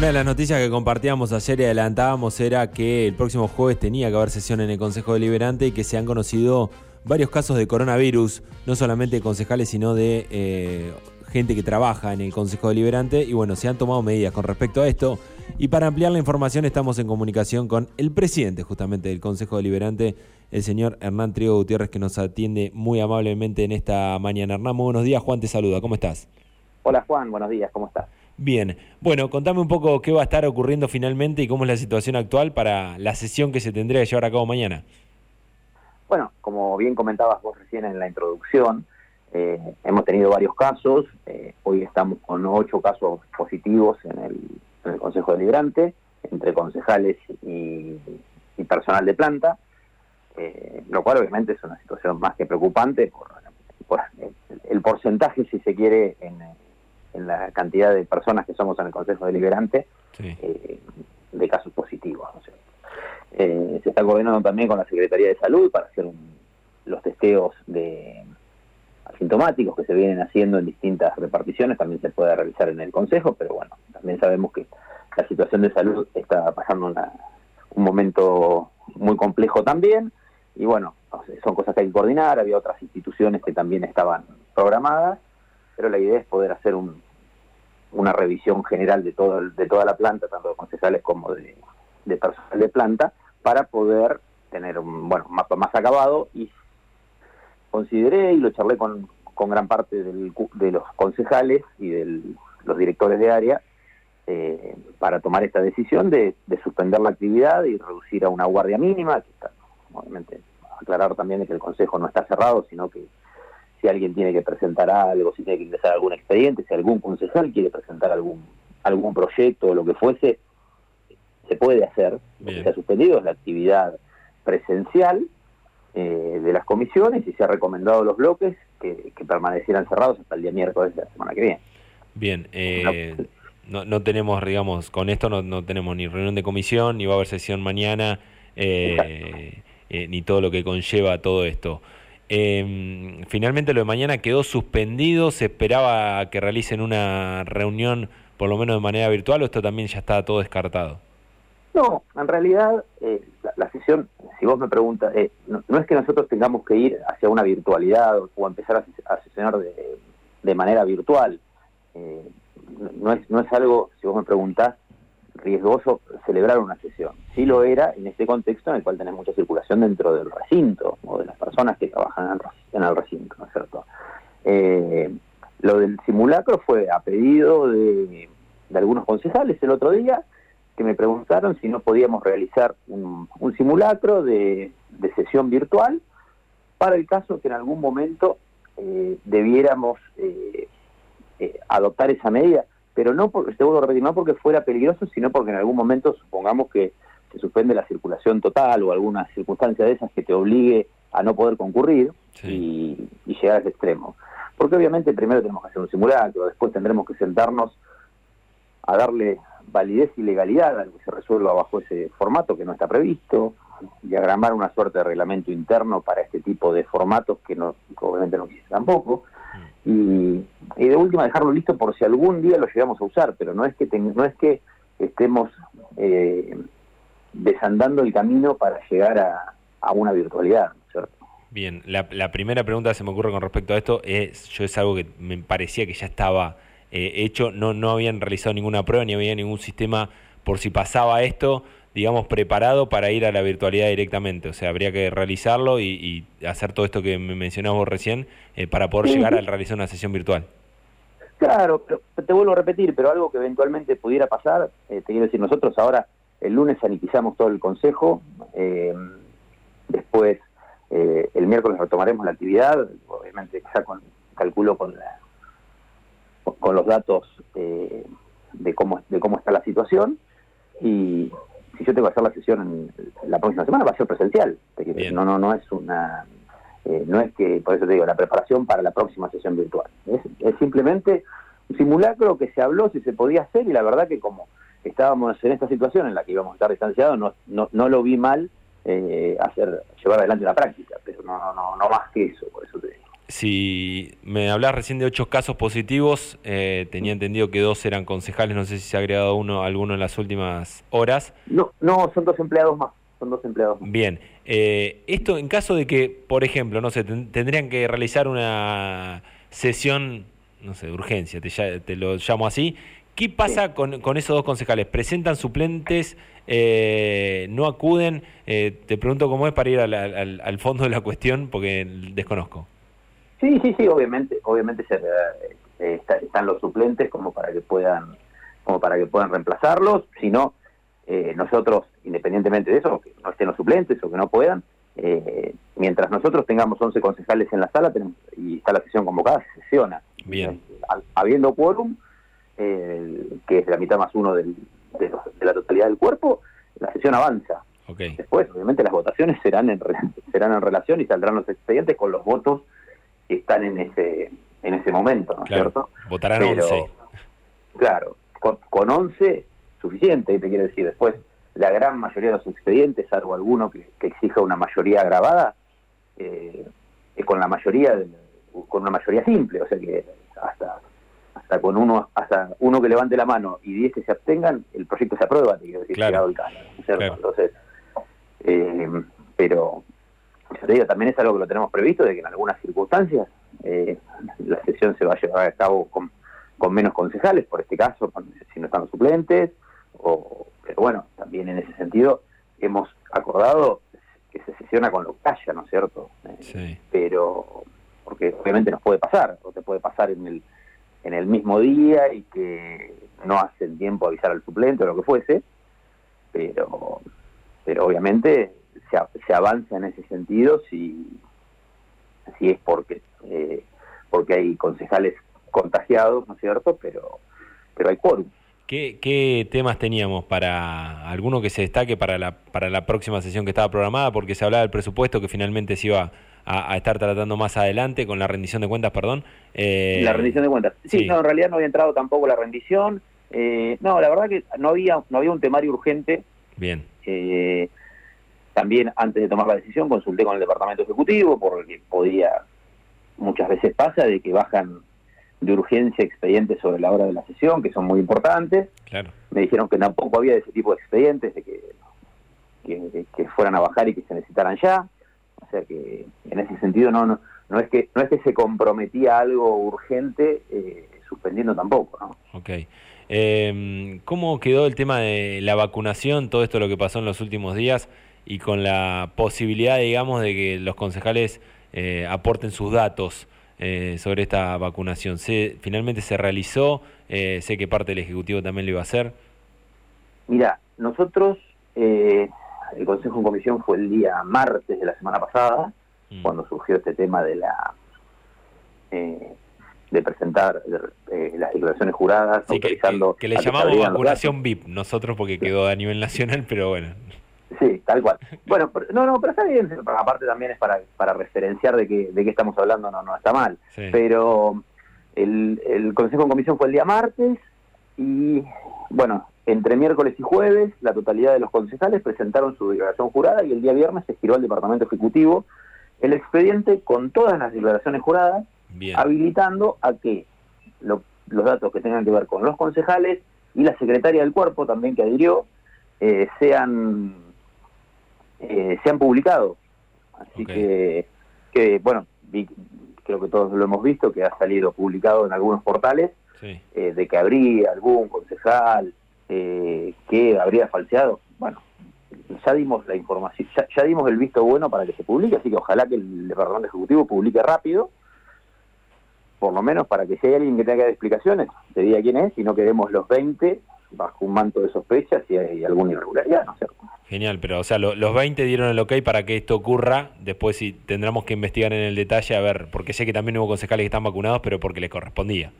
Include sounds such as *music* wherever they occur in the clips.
Una de las noticias que compartíamos ayer y adelantábamos era que el próximo jueves tenía que haber sesión en el Consejo Deliberante y que se han conocido varios casos de coronavirus, no solamente de concejales, sino de eh, gente que trabaja en el Consejo Deliberante. Y bueno, se han tomado medidas con respecto a esto. Y para ampliar la información estamos en comunicación con el presidente justamente del Consejo Deliberante, el señor Hernán Trigo Gutiérrez, que nos atiende muy amablemente en esta mañana. Hernán, muy buenos días. Juan te saluda. ¿Cómo estás? Hola Juan, buenos días. ¿Cómo estás? Bien, bueno, contame un poco qué va a estar ocurriendo finalmente y cómo es la situación actual para la sesión que se tendría que llevar a cabo mañana. Bueno, como bien comentabas vos recién en la introducción, eh, hemos tenido varios casos, eh, hoy estamos con ocho casos positivos en el, Consejo Deliberante, entre concejales y, personal de planta, eh, lo cual obviamente es una situación más que preocupante por, el porcentaje, si se quiere, en en la cantidad de personas que somos en el Consejo Deliberante eh, de casos positivos. Eh, se está coordinando también con la Secretaría de Salud para hacer los testeos de asintomáticos que se vienen haciendo en distintas reparticiones, también se puede realizar en el Consejo, pero bueno, también sabemos que la situación de salud está pasando un momento muy complejo también, y bueno, son cosas que hay que coordinar, había otras instituciones que también estaban programadas, pero la idea es poder hacer una revisión general de, todo, de toda la planta, tanto de concejales como de, personal de planta, para poder tener un bueno, mapa más acabado. Y consideré y lo charlé con, gran parte de los concejales y de los directores de área eh, para tomar esta decisión de, suspender la actividad y reducir a una guardia mínima, que está, obviamente aclarar también que el consejo no está cerrado, sino que si alguien tiene que presentar algo, si tiene que ingresar algún expediente, si algún concejal quiere presentar algún algún proyecto o lo que fuese, se puede hacer. Lo que se ha suspendido es la actividad presencial eh, de las comisiones y se ha recomendado los bloques que, permanecieran cerrados hasta el día miércoles de la semana que viene. Bien, eh, no, no, tenemos, digamos, con esto no, no, tenemos ni reunión de comisión, ni va a haber sesión mañana, eh, ni todo lo que conlleva todo esto. Eh, finalmente lo de mañana quedó suspendido, se esperaba que realicen una reunión por lo menos de manera virtual o esto también ya está todo descartado. No, en realidad eh, la, sesión, si vos me preguntas, eh, no, es que nosotros tengamos que ir hacia una virtualidad o, empezar a, sesionar de, manera virtual. Eh, no, es, no es algo, si vos me preguntás, riesgoso celebrar una sesión. Sí lo era en este contexto en el cual tenés mucha circulación dentro del recinto o de las personas que trabajan en el recinto, ¿no es cierto? Eh, lo del simulacro fue a pedido de, algunos concejales el otro día que me preguntaron si no podíamos realizar un, simulacro de, sesión virtual para el caso que en algún momento eh, debiéramos eh, adoptar esa medida pero no porque, te vuelvo a repetir, no porque fuera peligroso, sino porque en algún momento supongamos que se suspende la circulación total o alguna circunstancia de esas que te obligue a no poder concurrir y, llegar a ese extremo. Porque obviamente primero tenemos que hacer un simulacro, después tendremos que sentarnos a darle validez y legalidad a lo que se resuelva bajo ese formato que no está previsto, diagramar una suerte de reglamento interno para este tipo de formatos que, no, obviamente no existe tampoco y, de última dejarlo listo por si algún día lo llegamos a usar, pero no es que no es que estemos eh, desandando el camino para llegar a, una virtualidad, ¿cierto? Bien, la, primera pregunta que se me ocurre con respecto a esto es, yo es algo que me parecía que ya estaba eh, hecho, no, no habían realizado ninguna prueba ni había ningún sistema por si pasaba esto, digamos, preparado para ir a la virtualidad directamente. O sea, habría que realizarlo y, hacer todo esto que me mencionabas vos recién eh, para poder llegar a realizar una sesión virtual. Claro, pero te vuelvo a repetir, pero algo que eventualmente pudiera pasar, eh, te quiero decir, nosotros ahora el lunes sanitizamos todo el consejo, eh, después el miércoles retomaremos la actividad, obviamente ya con, calculo con, con los datos de, cómo, de cómo está la situación, y, si yo tengo que hacer la sesión la próxima semana va a ser presencial. No, no, no es una, eh, no es que, por eso te digo, la preparación para la próxima sesión virtual. Es, simplemente un simulacro que se habló si se podía hacer y la verdad que como estábamos en esta situación en la que íbamos a estar distanciados, no, no, no lo vi mal eh, hacer llevar adelante una práctica, pero no, no, no más que eso, por eso te digo. Si me hablás recién de ocho casos positivos, eh, tenía entendido que dos eran concejales, no sé si se ha agregado uno, alguno en las últimas horas. No, no, son dos empleados más, son dos empleados más. Bien, eh, esto en caso de que, por ejemplo, no sé, tendrían que realizar una sesión, no sé, de urgencia, te, te lo llamo así, ¿qué pasa con, con, esos dos concejales? ¿Presentan suplentes? Eh, ¿No acuden? te pregunto cómo es para ir al, al fondo de la cuestión porque desconozco. Sí, sí, sí, obviamente, obviamente se, eh, están los suplentes como para que puedan, como para que puedan reemplazarlos. Si no, eh, nosotros, independientemente de eso, que no estén los suplentes o que no puedan, eh, mientras nosotros tengamos 11 concejales en la sala tenemos, y está la sesión convocada, se sesiona. Bien. habiendo quórum, que es la mitad más uno del, de, la totalidad del cuerpo, la sesión avanza. Okay. Después, obviamente, las votaciones serán en, *laughs* serán en relación y saldrán los expedientes con los votos están en ese en ese momento, ¿no es cierto? Votarán 11. Claro, con, con 11 suficiente, te quiero decir. Después, la gran mayoría de los expedientes, salvo alguno que, exija una mayoría agravada, eh, es con la mayoría, con una mayoría simple, o sea que hasta hasta con uno hasta uno que levante la mano y 10 que se abstengan, el proyecto se aprueba, te quiero decir, claro. el caso, Entonces, eh, pero yo te digo, también es algo que lo tenemos previsto, de que en algunas circunstancias eh, la sesión se va a llevar a cabo con, menos concejales, por este caso, si no están los suplentes, o, pero bueno, también en ese sentido hemos acordado que se sesiona con lo que haya, ¿no es cierto? Eh, sí. Pero, porque obviamente nos puede pasar, o te puede pasar en el, en el mismo día y que no hacen tiempo avisar al suplente o lo que fuese, pero, pero obviamente se, avanza en ese sentido si, si es porque, eh, porque hay concejales contagiados, ¿no es cierto? Pero, pero hay quórum. ¿Qué, ¿Qué, temas teníamos para alguno que se destaque para la, para la próxima sesión que estaba programada? Porque se hablaba del presupuesto que finalmente se iba a, estar tratando más adelante con la rendición de cuentas, perdón. Eh, la rendición de cuentas. Sí, no, en realidad no había entrado tampoco la rendición. Eh, no, la verdad que no había, no había un temario urgente. Bien. Eh, también antes de tomar la decisión consulté con el departamento ejecutivo porque podía, muchas veces pasa de que bajan de urgencia expedientes sobre la hora de la sesión, que son muy importantes. Claro. Me dijeron que tampoco había ese tipo de expedientes, de que, que, fueran a bajar y que se necesitaran ya. O sea que en ese sentido no, no, no es que no es que se comprometía algo urgente eh, suspendiendo tampoco, ¿no? Ok. Eh, ¿Cómo quedó el tema de la vacunación, todo esto lo que pasó en los últimos días? Y con la posibilidad, digamos, de que los concejales eh, aporten sus datos eh, sobre esta vacunación. Se, finalmente se realizó, eh, sé que parte del Ejecutivo también lo iba a hacer. Mira, nosotros, el Consejo en Comisión fue el día martes de la semana pasada, mm. cuando surgió este tema de la de presentar las declaraciones juradas, autorizando... Que, le llamamos vacunación VIP, nosotros porque quedó a nivel nacional, pero bueno. Sí, tal cual. *laughs* Bueno, no, no, pero está bien, aparte también es para, para referenciar de qué de qué estamos hablando, no, no está mal. Pero el, el Consejo en Comisión fue el día martes y, bueno, entre miércoles y jueves la totalidad de los concejales presentaron su declaración jurada y el día viernes se giró al Departamento Ejecutivo el expediente con todas las declaraciones juradas, habilitando a que los datos que tengan que ver con los concejales y la secretaria del cuerpo también que adhirió eh, sean eh, se han publicado. Así que, que, bueno, creo que todos lo hemos visto, que ha salido publicado en algunos portales, eh, de que habría algún concejal eh, que habría falseado. Bueno, ya dimos la información, ya, dimos el visto bueno para que se publique, así que ojalá que el Departamento Ejecutivo publique rápido, por lo menos para que si hay alguien que tenga que dar explicaciones, te diga quién es, y no queremos los 20 bajo un manto de sospecha si hay alguna irregularidad, ¿no es cierto? Genial, pero o sea, los 20 dieron el ok para que esto ocurra, después sí tendremos que investigar en el detalle a ver, porque sé que también hubo concejales que están vacunados, pero porque les correspondía.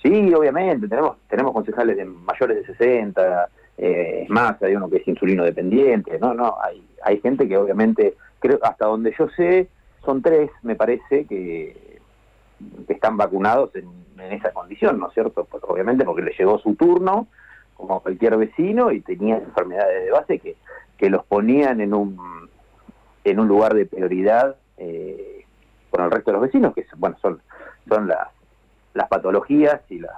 Sí, obviamente, tenemos tenemos concejales de mayores de 60, eh, es más, hay uno que es insulino dependiente, no, no, hay, hay gente que obviamente, creo hasta donde yo sé, son tres, me parece, que, que están vacunados en, en esa condición, ¿no es cierto? Pues obviamente porque le llegó su turno, como cualquier vecino, y tenía enfermedades de base que, que los ponían en un, en un lugar de prioridad eh, con el resto de los vecinos, que bueno, son, son las, las patologías y las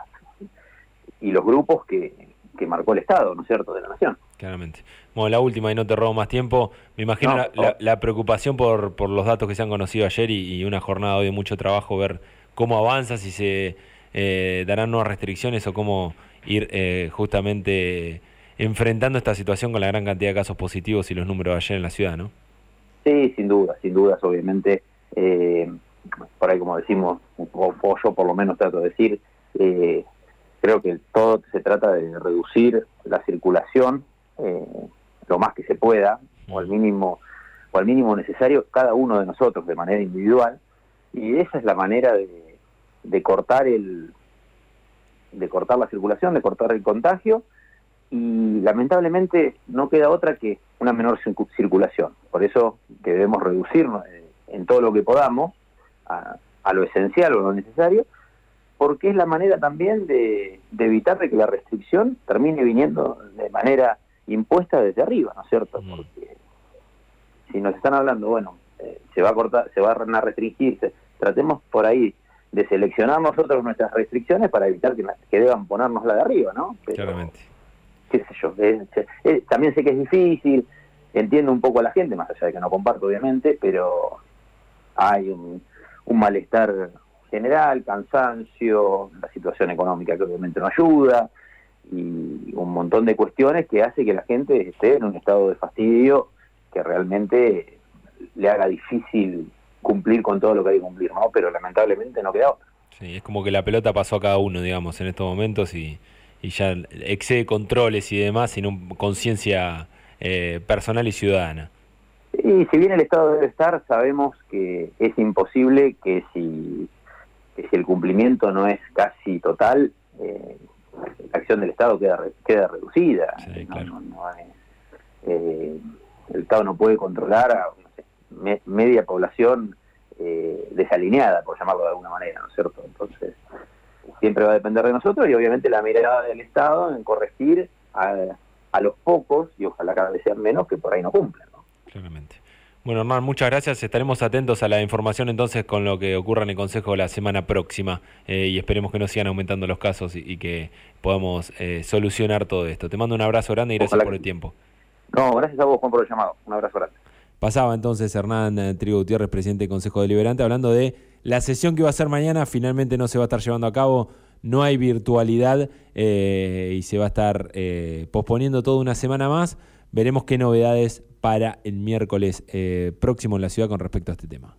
y los grupos que, que marcó el Estado, ¿no es cierto?, de la nación. Claramente. Bueno, la última y no te robo más tiempo. Me imagino la, preocupación por, por los datos que se han conocido ayer y, una jornada hoy de mucho trabajo, ver cómo avanza, si se eh, darán nuevas restricciones o cómo ir eh, justamente enfrentando esta situación con la gran cantidad de casos positivos y los números ayer en la ciudad, ¿no? Sí, sin duda, sin dudas, obviamente. Eh, por ahí, como decimos, o, yo por lo menos trato de decir, eh, creo que todo se trata de reducir la circulación eh, lo más que se pueda, o al mínimo o al mínimo necesario, cada uno de nosotros de manera individual, y esa es la manera de, de cortar el de cortar la circulación, de cortar el contagio y lamentablemente no queda otra que una menor circulación. Por eso que debemos reducirnos en todo lo que podamos a, lo esencial o lo necesario, porque es la manera también de, evitar de que la restricción termine viniendo de manera impuesta desde arriba, ¿no es cierto? Porque si nos están hablando, bueno, eh, se va a cortar, se van a restringir, tratemos por ahí de seleccionar nosotros nuestras restricciones para evitar que, que deban ponernos la de arriba, ¿no? Claramente qué sé yo, también sé que es difícil, entiendo un poco a la gente, más allá de que no comparto obviamente, pero hay un, malestar general, cansancio, la situación económica que obviamente no ayuda, y un montón de cuestiones que hace que la gente esté en un estado de fastidio que realmente le haga difícil cumplir con todo lo que hay que cumplir, ¿no? Pero lamentablemente no queda otra. Sí, es como que la pelota pasó a cada uno, digamos, en estos momentos y y ya excede controles y demás, sino conciencia eh, personal y ciudadana. Y si bien el Estado debe estar, sabemos que es imposible que si, si el cumplimiento no es casi total, eh, la acción del Estado queda, queda reducida. Eh, el Estado no puede controlar a media población desalineada, por llamarlo de alguna manera, ¿no es cierto? Entonces, siempre va a depender de nosotros y obviamente la mirada del Estado en corregir a, los pocos, y ojalá cada vez sean menos, que por ahí no cumplen. Claramente. Bueno, Hernán, muchas gracias. Estaremos atentos a la información entonces con lo que ocurra en el Consejo la semana próxima eh, y esperemos que no sigan aumentando los casos y, que podamos eh, solucionar todo esto. Te mando un abrazo grande y gracias por el tiempo. No, gracias a vos, Juan, por el llamado. Un abrazo grande. Pasaba entonces Hernán eh, Trigo Gutiérrez, presidente del Consejo Deliberante, hablando de la sesión que va a ser mañana, finalmente no se va a estar llevando a cabo, no hay virtualidad eh, y se va a estar eh, posponiendo toda una semana más. Veremos qué novedades para el miércoles próximo en la ciudad con respecto a este tema.